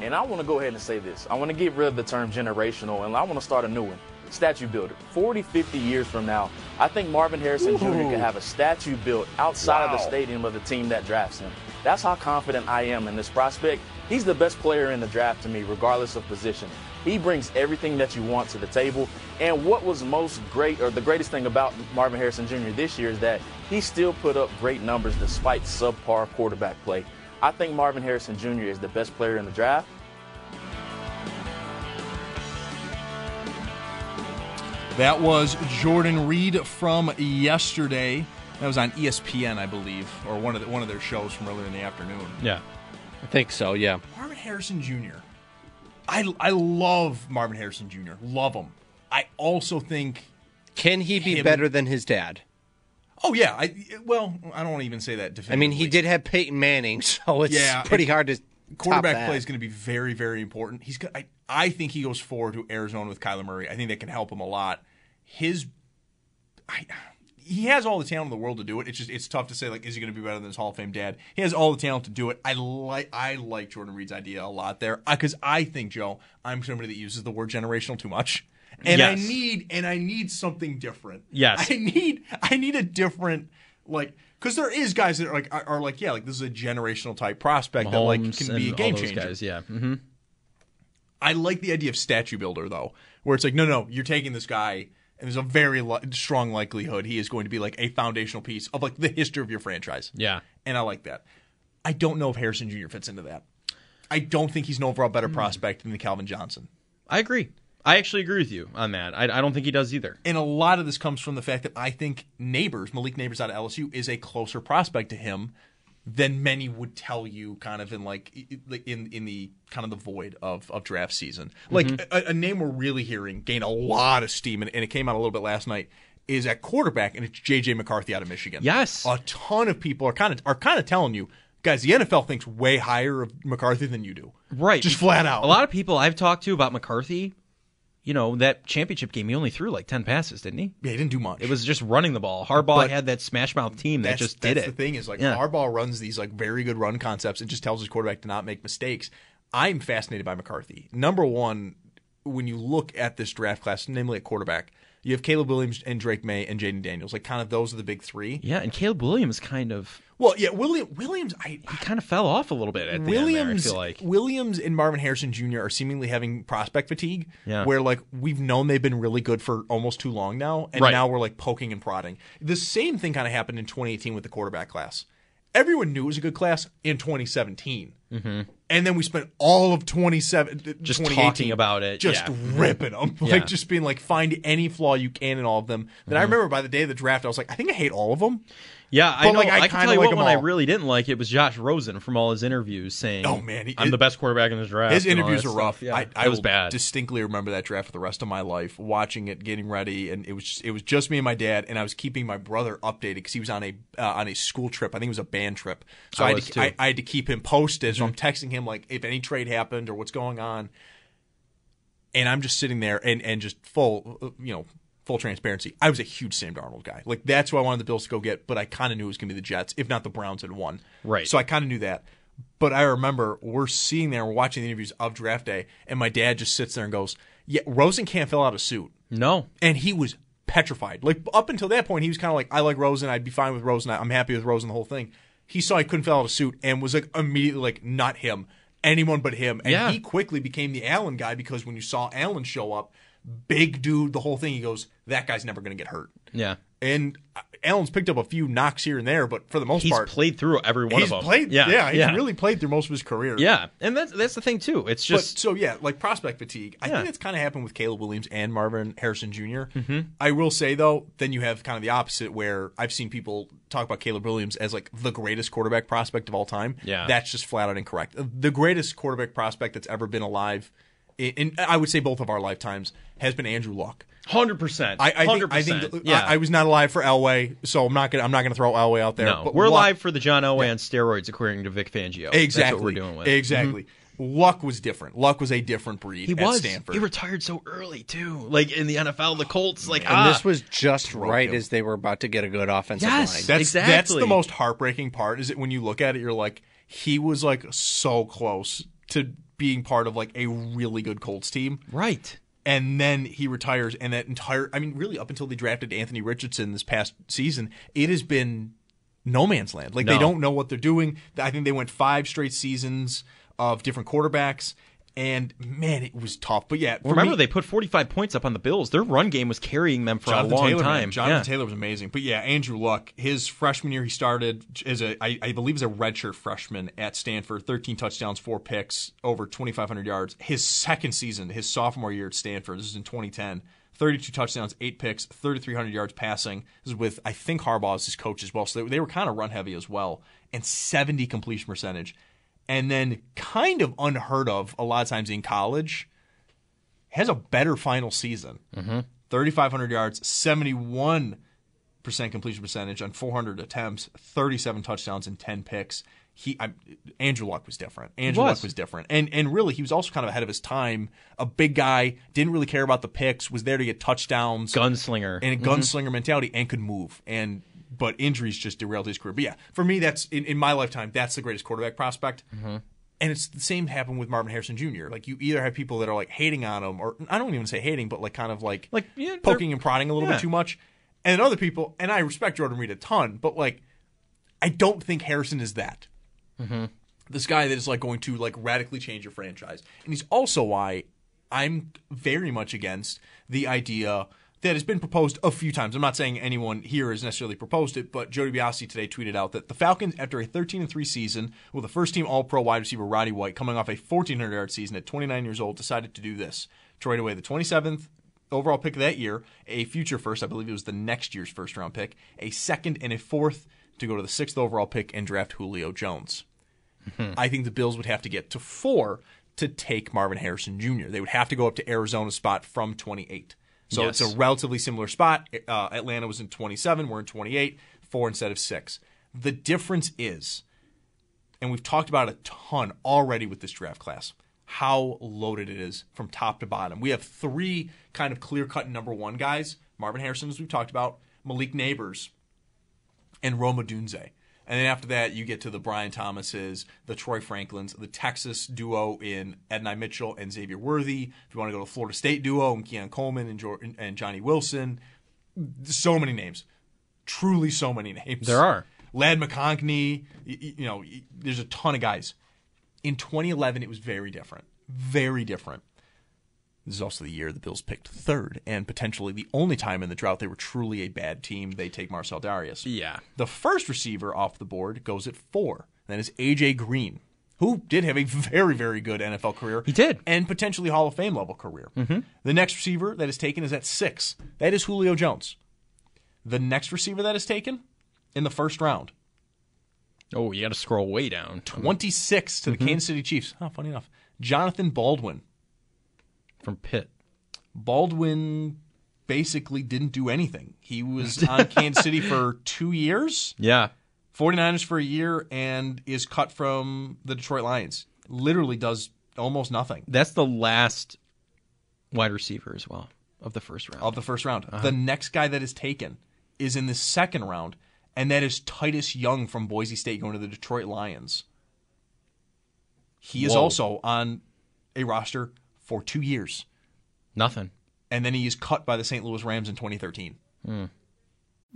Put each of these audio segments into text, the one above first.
And I want to go ahead and say this. I want to get rid of the term generational and I want to start a new one. Statue builder. 40, 50 years from now, I think Marvin Harrison Jr. could have a statue built outside wow. of the stadium of the team that drafts him. That's how confident I am in this prospect. He's the best player in the draft to me, regardless of position. He brings everything that you want to the table. And what was most great, or the greatest thing about Marvin Harrison Jr. this year, is that he still put up great numbers despite subpar quarterback play. I think Marvin Harrison Jr. is the best player in the draft. That was Jordan Reid from yesterday. That was on ESPN, I believe, or one of the, one of their shows from earlier in the afternoon. Yeah, I think so. Yeah, Marvin Harrison Jr. I I love Marvin Harrison Jr. Love him. I also think can he be him, better than his dad? Oh yeah. I well, I don't even say that. I mean, he did have Peyton Manning, so it's yeah, pretty hard to. Quarterback play is going to be very, very important. He's. I, I think he goes forward to Arizona with Kyler Murray. I think that can help him a lot. His, I, he has all the talent in the world to do it. It's just it's tough to say like is he going to be better than his Hall of Fame dad? He has all the talent to do it. I like I like Jordan Reid's idea a lot there because I, I, think Joe I'm somebody that uses the word generational too much, and yes. I need and I need something different. Yes, I need I need a different like because there is guys that are like are, like yeah like this is a generational type prospect Mahomes that like can be a game changer. Guys, yeah. Mm-hmm. I like the idea of statue builder though, where it's like no no you're taking this guy and there's a very li- strong likelihood he is going to be like a foundational piece of like the history of your franchise. Yeah, and I like that. I don't know if Harrison Jr. fits into that. I don't think he's an overall better mm. prospect than the Calvin Johnson. I agree. I actually agree with you on that. I, I, don't think he does either. And a lot of this comes from the fact that I think Nabers, Malik Nabers out of LSU, is a closer prospect to him than many would tell you kind of in like in in the kind of the void of, of draft season like mm-hmm. a, a, name we're really hearing gain a lot of steam and, and, it came out a little bit last night is at quarterback and it's jj mccarthy out of michigan yes a ton of people are kind of are kind of telling you guys the nfl thinks way higher of mccarthy than you do right just flat out a lot of people i've talked to about mccarthy you know, that championship game, he only threw like 10 passes, didn't he? Yeah, he didn't do much. It was just running the ball. Harbaugh but had that smash mouth team that just did it. That's the thing is, like, yeah. Harbaugh runs these like very good run concepts and just tells his quarterback to not make mistakes. I'm fascinated by McCarthy. Number one, when you look at this draft class, namely at quarterback, you have Caleb Williams and Drake Maye and Jayden Daniels. Like, kind of those are the big three. Yeah, and Caleb Williams kind of well, yeah, William Williams. I he kind of fell off a little bit at the Williams, end there, I feel like Williams and Marvin Harrison Jr. are seemingly having prospect fatigue. Yeah. where like we've known they've been really good for almost too long now, and right. now we're like poking and prodding. The same thing kind of happened in 2018 with the quarterback class. Everyone knew it was a good class in 2017. Mm-hmm. And then we spent all of 27 just talking about it, just yeah. ripping them, like yeah. just being like, find any flaw you can in all of them. Then mm-hmm. I remember by the day of the draft, I was like, I think I hate all of them. Yeah, I know. Like, I, I can tell you like what one I really didn't like. It was Josh Rosen from all his interviews saying, "Oh man, he, I'm it, the best quarterback in this draft." His interviews are rough. Yeah, I, I was bad. Distinctly remember that draft for the rest of my life. Watching it, getting ready, and it was just, it was just me and my dad, and I was keeping my brother updated because he was on a uh, on a school trip. I think it was a band trip, so I, I had, to, I, I, had to keep him posted. Mm-hmm. So I'm mm-hmm. texting him like if any trade happened or what's going on, and I'm just sitting there and and just full, uh, you know full transparency, I was a huge Sam Darnold guy. Like that's who I wanted the Bills to go get, but I kind of knew it was going to be the Jets, if not the Browns had won. Right. So I kind of knew that. But I remember we're seeing there, we're watching the interviews of draft day, and my dad just sits there and goes, "Yeah, Rosen can't fill out a suit." No. And he was petrified. Like up until that point, he was kind of like, "I like Rosen. I'd be fine with Rosen. I'm happy with Rosen. The whole thing." he saw he couldn't fill out a suit and was like immediately like, not him, anyone but him. And Yeah. he quickly became the Allen guy because when you saw Allen show up, big dude, the whole thing, he goes, that guy's never going to get hurt. Yeah. And Allen's picked up a few knocks here and there, but for the most He's part, played through every one he's of them. played. Yeah. Yeah, he's yeah. really played through most of his career. Yeah. And that's that's the thing too. It's But just so yeah, like prospect fatigue. I Yeah. think it's kind of happened with Caleb Williams and Marvin Harrison junior Mm-hmm. I will say though, then you have kind of the opposite where I've seen people talk about Caleb Williams as like the greatest quarterback prospect of all time. Yeah. that's just flat out incorrect. The greatest quarterback prospect that's ever been alive, in, in I would say both of our lifetimes, has been Andrew Luck. hundred percent. I, I think, Hundred I percent. think Yeah. I, I was not alive for Elway, so I'm not gonna I'm not gonna throw Elway out there. no, but we're Luck- live for the John Elway on steroids, according to Vic Fangio. Exactly, That's what we're doing with. exactly. Luck was different. Luck was a different breed. He at was. Stanford. He retired so early too. Like in the NFL, the Colts. Like And ah, this was just right him. as they were about to get a good offensive Yes. line. That's Exactly. that's the most heartbreaking part. Is it when you look at it, you're like, he was like so close to being part of like a really good Colts team, right. and then he retires, and that entire I mean, really up until they drafted Anthony Richardson this past season, it has been no man's land. Like they don't know what they're doing. I think they went five straight seasons of different quarterbacks, and man, it was tough. But yeah, Remember, me- they put 45 points up on the Bills. Their run game was carrying them for Jonathan a long Taylor, man. time. Jonathan yeah. Taylor was amazing. But yeah, Andrew Luck, his freshman year, he started as a, I, I believe, as a redshirt freshman at Stanford. 13 touchdowns, four picks, over 2,500 yards. His second season, his sophomore year at Stanford, this is in 2010. 32 touchdowns, eight picks, 3,300 yards passing. This is with, I think, Harbaugh as his coach as well. So they, they were kind of run heavy as well. And 70 completion percentage. And then, kind of unheard of a lot of times in college, has a better final season. Mm-hmm. 3,500 yards, 71 percent completion percentage on 400 attempts, 37 touchdowns and 10 picks. He, I, Andrew Luck was different. Andrew was. Luck was different, and and really he was also kind of ahead of his time. A big guy, didn't really care about the picks, was there to get touchdowns, Gunslinger. and a mm-hmm. gunslinger mentality, and could move. And but injuries just derailed his career. But yeah, for me, that's in, in my lifetime, that's the greatest quarterback prospect. Mm-hmm. And it's the same happened with Marvin Harrison Jr. Like you either have people that are like hating on him, or I don't even say hating, but like kind of like Like, yeah, poking and prodding a little yeah. bit too much. And other people, and I respect Jordan Reid a ton, but like I don't think Harrison is that. This guy that is like going to like radically change your franchise, and he's also why I'm very much against the idea that has been proposed a few times. I'm not saying anyone here has necessarily proposed it, but Jody Biasi today tweeted out that the Falcons, after a 13 and 3 season with a first team All Pro wide receiver Roddy White coming off a 1,400 yard season at 29 years old, decided to do this. Trade away the 27th overall pick of that year, a future first, I believe it was the next year's first round pick, a second and a fourth to go to the sixth overall pick and draft Julio Jones. Hmm. I think the Bills would have to get to four to take Marvin Harrison Jr. They would have to go up to Arizona's spot from 28. So Yes. it's a relatively similar spot. Uh, Atlanta was in 27. We're in 28, four instead of six. The difference is, and we've talked about it a ton already with this draft class, how loaded it is from top to bottom. We have three kind of clear cut number one guys Marvin Harrison, as we've talked about, Malik Nabers, and Rome Odunze. And then after that, you get to the Brian Thomases, the Troy Franklins, the Texas duo in Adonai Mitchell and Xavier Worthy. If you want to go to Florida State duo and Keon Coleman and, Jor- and Johnny Wilson, so many names, truly so many names. There are. Ladd McConkey. y- y- You know, there's a ton of guys. In 2011, it was very different. Very different. This is also the year the Bills picked third, and potentially the only time in the drought they were truly a bad team. They take Marcell Dareus. Yeah. The first receiver off the board goes at four. That is AJ Green, who did have a very, very good NFL career. He did. And potentially Hall of Fame level career. Mm-hmm. The next receiver that is taken is at six. That is Julio Jones. The next receiver that is taken in the first round, Oh, you got to scroll way down. 26 to the Mm-hmm. Kansas City Chiefs. Oh, funny enough. Jonathan Baldwin. From Pitt. Baldwin basically didn't do anything. He was on Kansas City for two years. Yeah. 49ers for a year and is cut from the Detroit Lions. Literally does almost nothing That's the last wide receiver as well of the first round. of the first round. Uh-huh. The next guy that is taken is in the second round, and that is Titus Young from Boise State going to the Detroit Lions. He is Whoa. also on a roster for two years, Nothing. and then he is cut by the St. Louis Rams in 2013.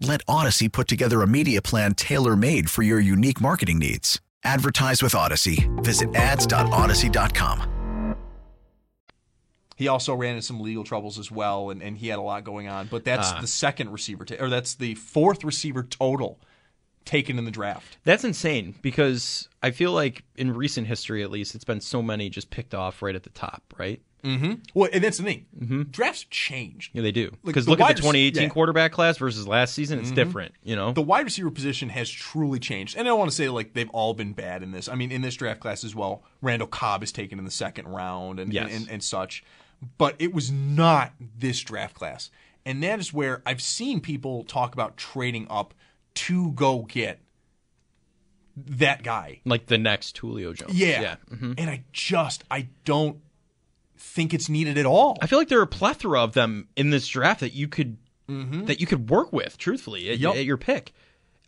Let Odyssey put together a media plan tailor made for your unique marketing needs. Advertise with Odyssey. Visit ads.odyssey.com. He also ran into some legal troubles as well, and, and he had a lot going on. But that's Ah. the second receiver, ta- or that's the fourth receiver total taken in the draft. That's insane because I feel like in recent history, at least, it's been so many just picked off right at the top, right? Mm-hmm. Well, and that's the thing. Drafts changed. Yeah, they do. Like, Because the look at the 2018 yeah. quarterback class versus last season; it's Mhm. different. You know, The wide receiver position has truly changed. And I don't want to say like they've all been bad in this. I mean, in this draft class as well, Randall Cobb is taken in the second round and, Yes. and, and, and such. But it was not this draft class. And that is where I've seen people talk about trading up to go get that guy. like the next Julio Jones. Yeah. yeah. mhm. And I just, I don't think it's needed at all. I feel like there are a plethora of them in this draft that you could Mhm. that you could work with. Truthfully, at, Yep. at your pick,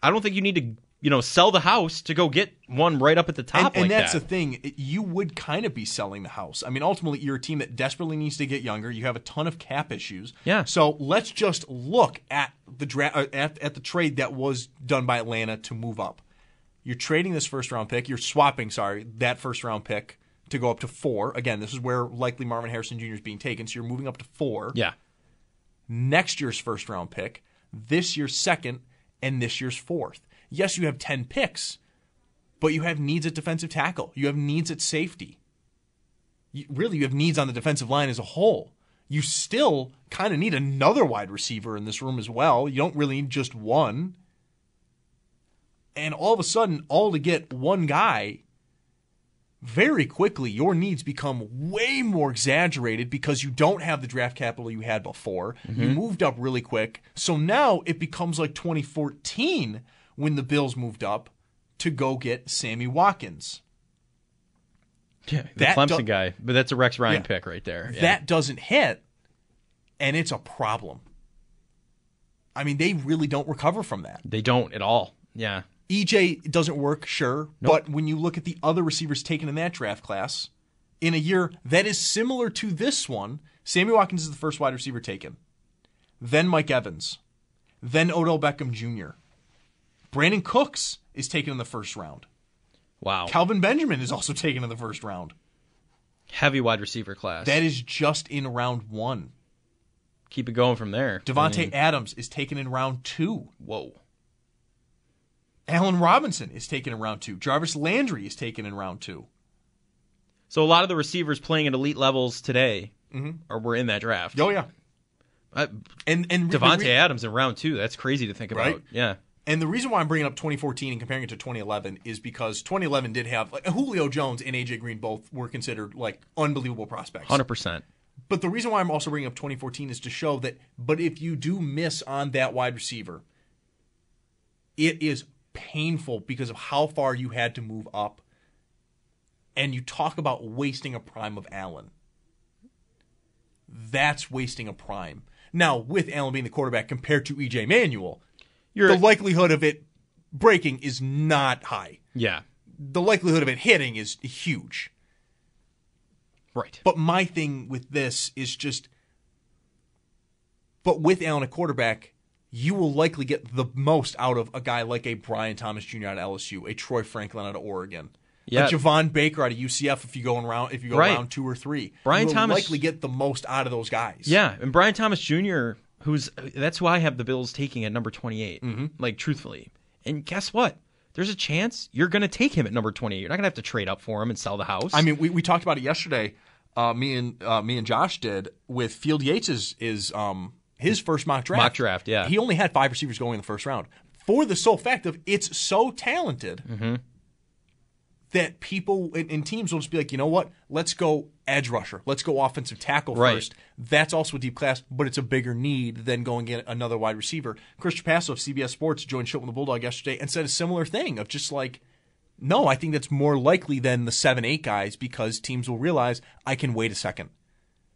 I don't think you need to you know sell the house to go get one right up at the top. and, and that's that. the thing. You would kind of be selling the house. I mean, ultimately, you're a team that desperately needs to get younger. You have a ton of cap issues. Yeah. So let's just look at the dra- uh, at, at the trade that was done by Atlanta to move up. You're trading this first round pick. You're swapping, sorry, that first round pick to go up to four. Again, this is where likely Marvin Harrison Jr. is being taken. So you're moving up to four. Yeah. Next year's first round pick, this year's second, and this year's fourth. Yes, you have 10 picks, but you have needs at defensive tackle. You have needs at safety. You, really, you have needs on the defensive line as a whole. You still kind of need another wide receiver in this room as well. You don't really need just one. And all of a sudden, all to get one guy, very quickly, your needs become way more exaggerated because you don't have the draft capital you had before. You Mhm. moved up really quick. So now it becomes like 2014 when the Bills moved up to go get Sammy Watkins. Yeah, the That Clemson do- guy, but that's a Rex Ryan Yeah. pick right there. Yeah. That doesn't hit, and it's a problem. I mean, they really don't recover from that. they don't at all. Yeah, EJ doesn't work, sure, but when you look at the other receivers taken in that draft class, in a year that is similar to this one, Sammy Watkins is the first wide receiver taken. Then Mike Evans. Then Odell Beckham Jr. Brandin Cooks is taken in the first round. wow, Kelvin Benjamin is also taken in the first round. heavy wide receiver class. That is just in round one. Keep it going from there. Davante I mean, Adams is taken in round two. whoa, Allen Robinson is taken in round two. Jarvis Landry is taken in round two. so a lot of the receivers playing at elite levels today Mhm. are were in that draft. Oh yeah, Uh, and and Davante re- Adams in round two. That's crazy to think about. Right? Yeah, And the reason why I'm bringing up 2014 and comparing it to 2011 is because 2011 did have like Julio Jones and AJ Green both were considered like unbelievable prospects. hundred percent. But the reason why I'm also bringing up 2014 is to show that but if you do miss on that wide receiver, it is painful because of how far you had to move up. And you talk about wasting a prime of Allen. That's wasting a prime. Now, with Allen being the quarterback compared to EJ Manuel, You're the likelihood of it breaking is not high. yeah, The likelihood of it hitting is huge. right. But my thing with this is just, but with Allen a quarterback, you will likely get the most out of a guy like a Brian Thomas Jr. out of LSU, a Troy Franklin out of Oregon, Yeah. a Javon Baker out of UCF. If you go in round, if you go Right. round two or three, Brian you will Thomas- likely get the most out of those guys. Yeah, and Brian Thomas Jr., who's that's who I have the Bills taking at number 28. Mm-hmm. Like truthfully, And guess what? There's a chance you're going to take him at number 28. You're not going to have to trade up for him and sell the house. I mean, we, we talked about it yesterday. Uh, me and uh, me and Josh did with Field Yates is, is um, his first mock draft. Mock draft, yeah. He only had five receivers going in the first round for the sole fact of it's so talented Mm-hmm. that people and, and teams will just be like, you know what? Let's go edge rusher. Let's go offensive tackle Right. first. That's also a deep class, but it's a bigger need than going get another wide receiver. Chris Trapasso of CBS Sports joined Schopp with the Bulldog yesterday and said a similar thing of just like, no, I think that's more likely than the seven eight guys because teams will realize I can wait a second.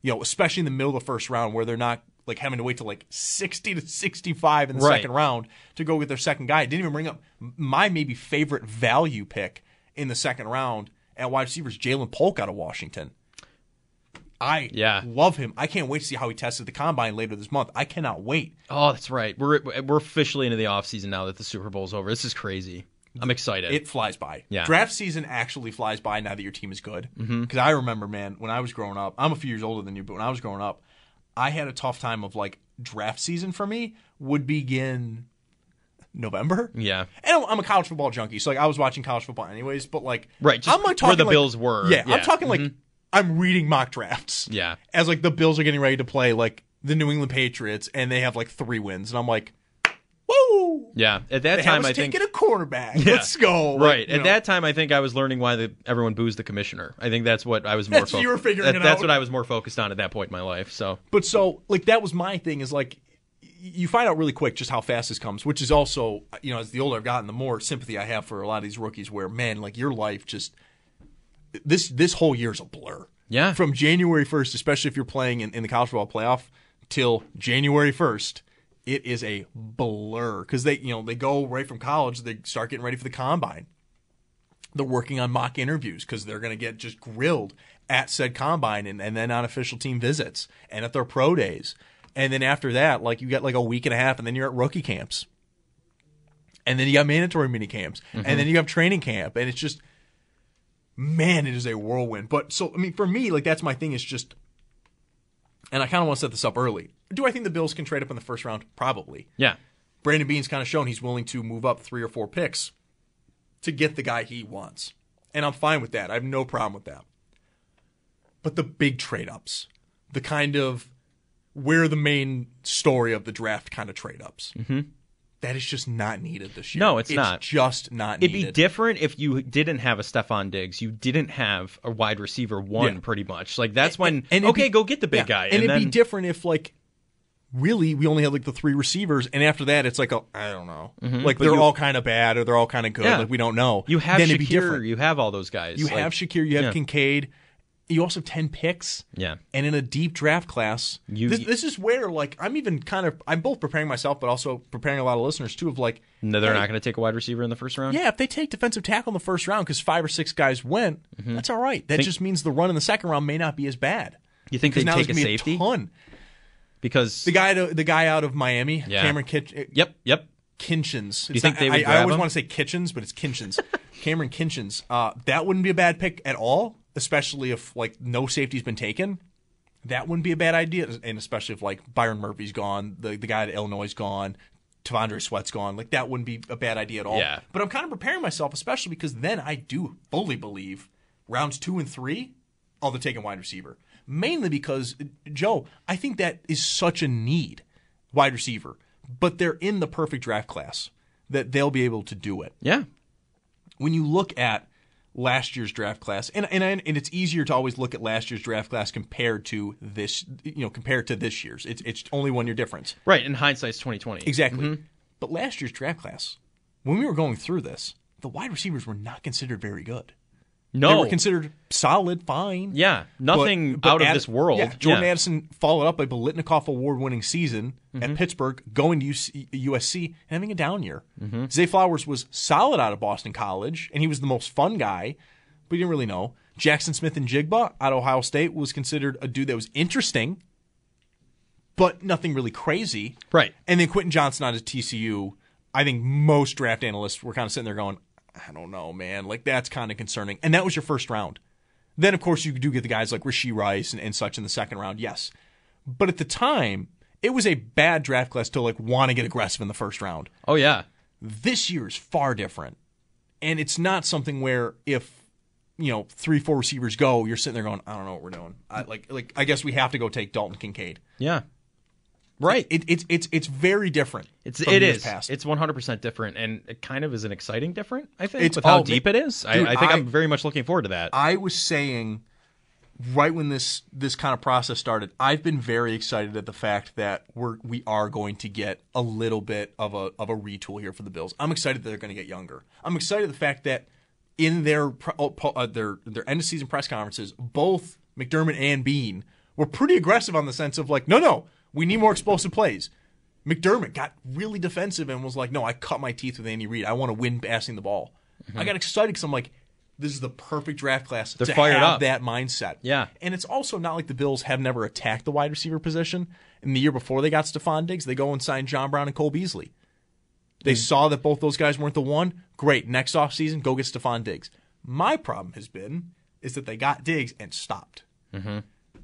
You know, especially in the middle of the first round where they're not like having to wait till like sixty to sixty five in the Right. second round to go get their second guy. I Didn't even bring up my maybe favorite value pick in the second round at wide receivers, Ja'Lynn Polk out of Washington. I Yeah. love him. I can't wait to see how he tested the combine later this month. I cannot wait. oh, that's right. We're we're officially into the offseason now that the Super Bowl's over. This is crazy. I'm excited. It flies by. Yeah. Draft season actually flies by now that your team is good. Mm-hmm. Because I remember, man, when I was growing up, I'm a few years older than you, but when I was growing up, I had a tough time of like draft season for me would begin November. yeah. And I'm- a college football junkie, so like I was watching college football anyways. But like, Right, I'm like talking where the like- Bills were. Yeah, Yeah. I'm talking like mm-hmm. I'm reading mock drafts. Yeah. as like the Bills are getting ready to play like the New England Patriots, and they have like three wins, and I'm like, woo! Yeah. At that They time I think taking a cornerback. Yeah. Let's go. Right. you At know. that time, I think I was learning why the, everyone boos the commissioner. I think that's what I was more. That's what you were figuring that- it That's out. what I was more focused on at that point in my life. So But so like that was my thing is like you find out really quick just how fast this comes, which is also you know as the older I've gotten, the more sympathy I have for a lot of these rookies. Where man, like your life just this this whole year is a blur. Yeah. From January first, especially if you're playing in, in the college football playoff, till January first, it is a blur because they you know they go right from college, they start getting ready for the combine. They're working on mock interviews because they're going to get just grilled at said combine and, and then on official team visits and at their pro days. And then after that, like you get like a week and a half and then you're at rookie camps. And then you got mandatory mini camps. And mm-hmm. then you have training camp. And it's just, man, it is a whirlwind. But so, I mean, for me, like that's my thing is just, and I kind of want to set this up early. Do I think the Bills can trade up in the first round? Probably. yeah, Brandon Beane's kind of shown he's willing to move up three or four picks to get the guy he wants. And I'm fine with that. I have no problem with that. But the big trade ups, the kind of where the main story of the draft kind of trade ups, mm-hmm. That is just not needed this year. No, it's not. just not needed. it'd needed. be different if you didn't have a Stefon Diggs. You didn't have a wide receiver one, Yeah. pretty much. Like that's when it'd okay, be- go get the big yeah, guy, And, and, it'd then be different if like really we only had like the three receivers, and after that it's like a I don't know, like Mm-hmm. But they're you- all kind of bad or they're all kind of good. Yeah. Like we don't know. you have then it'd be Shakir, different. you have all those guys. You Like, have Shakir, you have. Kincaid. You also have ten picks. Yeah. and in a deep draft class, You- this, this is where like I'm even kind of I'm both preparing myself, but also preparing a lot of listeners too. Of like, No, they're hey, not going to take a wide receiver in the first round. Yeah, if they take defensive tackle in the first round because five or six guys went, that's all right. That Mm-hmm. Think- just means the run in the second round may not be as bad. You think they take a safety? ton. because The guy, the guy out of Miami, Yeah. Cameron Kitch, Yep, yep. Kinchens. you think not- they would I, I always him? want to say Kitchens, but it's Kinchens. Kamren Kinchens. Uh, that wouldn't be a bad pick at all, especially if like no safety's been taken. That wouldn't be a bad idea, and especially if like Byron Murphy's gone, the the guy at Illinois is gone, T'Vondre Sweat's gone. Like that wouldn't be a bad idea at all. Yeah. But I'm kind of preparing myself, especially because then I do fully believe rounds two and three, all the taking wide receiver. Mainly because Joe, I think that is such a need, wide receiver. But they're in the perfect draft class that they'll be able to do it. Yeah, When you look at last year's draft class, and and and it's easier to always look at last year's draft class compared to this, you know, compared to this year's. It's it's only one year difference. right. In hindsight's twenty twenty. Exactly. Mm-hmm. But last year's draft class, when we were going through this, the wide receivers were not considered very good. They No, were considered solid, fine. yeah, nothing But- but out of Ad- this world. Yeah, Jordan Yeah. Addison followed up a Biletnikoff award-winning season Mm-hmm. at Pittsburgh, going to UC, USC and having a down year. Mm-hmm. Zay Flowers was solid out of Boston College, and he was the most fun guy, but you didn't really know. Jaxon Smith-Njigba out of Ohio State was considered a dude that was interesting, but nothing really crazy. Right. And then Quentin Johnston out of TCU. I think most draft analysts were kind of sitting there going, I don't know, man. Like, that's kind of concerning. And that was your first round. Then, of course, you do get the guys like Rashee Rice and, and such in the second round, yes. But at the time, it was a bad draft class to like want to get aggressive in the first round. Oh yeah, This year is far different. And it's not something where if you know three four receivers go, you're sitting there going, I don't know what we're doing. I, like like I guess we have to go take Dalton Kincaid. Yeah. Right. It, it's it's it's very different. It's it is. Past. It's 100 percent different, and it kind of is an exciting different. I think it's with how deep it is. Dude, I, I, think I, am very much looking forward to that. I was saying right when this this kind of process started, I've been very excited at the fact that we're we are going to get a little bit of a of a retool here for the Bills. I'm excited that they're going to get younger. I'm excited at the fact that in their oh, uh, their their end of season press conferences, both McDermott and Beane were pretty aggressive on the sense of like, no, no, we need more explosive plays. McDermott got really defensive and was like, no, I cut my teeth with Andy Reid. I want to win passing the ball. Mm-hmm. I got excited because I'm like, this is the perfect draft class They're to fired have up. that mindset. Yeah. And it's also not like the Bills have never attacked the wide receiver position. In the year before they got Stefon Diggs, they go and sign John Brown and Cole Beasley. They mm. saw that both those guys weren't the one. Great. Next offseason, go get Stefon Diggs. My problem has been is that they got Diggs and stopped. Mm-hmm.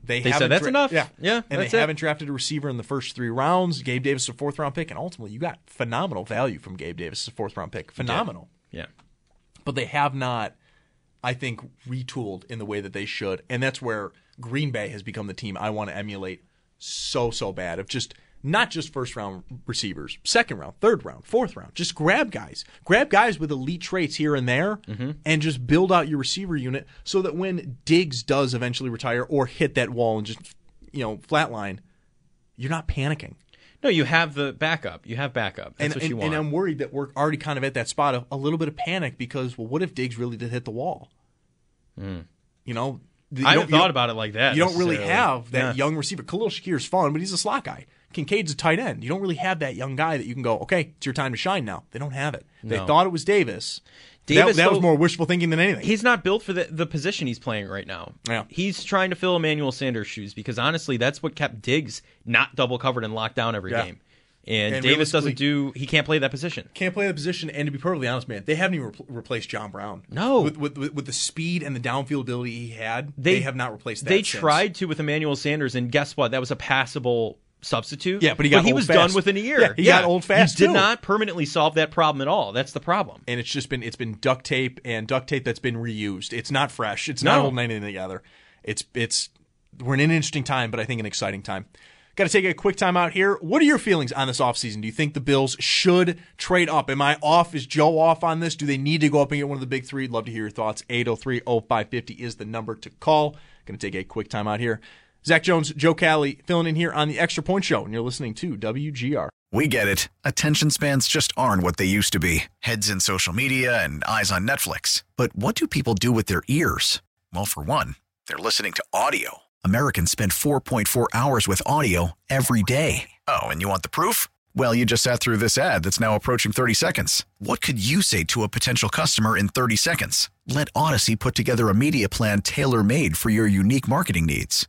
They, they said that's dra- enough. Yeah, yeah, and they it. haven't drafted a receiver in the first three rounds. Gabe Davis a fourth round pick, and ultimately you got phenomenal value from Gabe Davis, a fourth round pick. Phenomenal. Yeah. yeah. But they have not, I think, retooled in the way that they should, and that's where Green Bay has become the team I want to emulate so so bad. Of just not just first round receivers, second round, third round, fourth round. Just grab guys. Grab guys with elite traits here and there mm-hmm. and just build out your receiver unit so that when Diggs does eventually retire or hit that wall and just, you know, flatline, you're not panicking. No, you have the backup. You have backup. That's and, what and, you want. And I'm worried that we're already kind of at that spot of a little bit of panic because, well, what if Diggs really did hit the wall? Mm. You know, you I haven't thought about it like that. You don't really have that yeah. young receiver. Khalil Shakir's fun, but he's a slot guy. Kincaid's a tight end. You don't really have that young guy that you can go, okay, it's your time to shine now. They don't have it. They no. thought it was Davis. Davis that, that though, was more wishful thinking than anything. He's not built for the, the position he's playing right now. Yeah. He's trying to fill Emmanuel Sanders' shoes because honestly, that's what kept Diggs not double covered and locked down every yeah. game. And, and Davis doesn't do. He can't play that position. Can't play that position. And to be perfectly honest, man, they haven't even re- replaced John Brown. No, with, with, with the speed and the downfield ability he had, they, they have not replaced that. They since. tried to with Emmanuel Sanders, and guess what? That was a passable substitute. Yeah, but he got but he was fast. done within a year. Yeah, he yeah. got old fast. He did too. not permanently solve that problem at all. That's the problem. And it's just been it's been duct tape and duct tape that's been reused. It's not fresh. It's no. not holding anything together. It's it's we're in an interesting time, but I think an exciting time. Got to take a quick time out here. What are your feelings on this offseason? Do you think the Bills should trade up? Am I off? Is Joe off on this? Do they need to go up and get one of the big three? Love to hear your thoughts. 803 0550 is the number to call. Going to take a quick time out here. Zach Jones, Joe Cali, filling in here on the Extra Point Show, and you're listening to WGR. We get it. Attention spans just aren't what they used to be heads in social media and eyes on Netflix. But what do people do with their ears? Well, for one, they're listening to audio. Americans spend 4.4 hours with audio every day. Oh, and you want the proof? Well, you just sat through this ad that's now approaching 30 seconds. What could you say to a potential customer in 30 seconds? Let Odyssey put together a media plan tailor made for your unique marketing needs.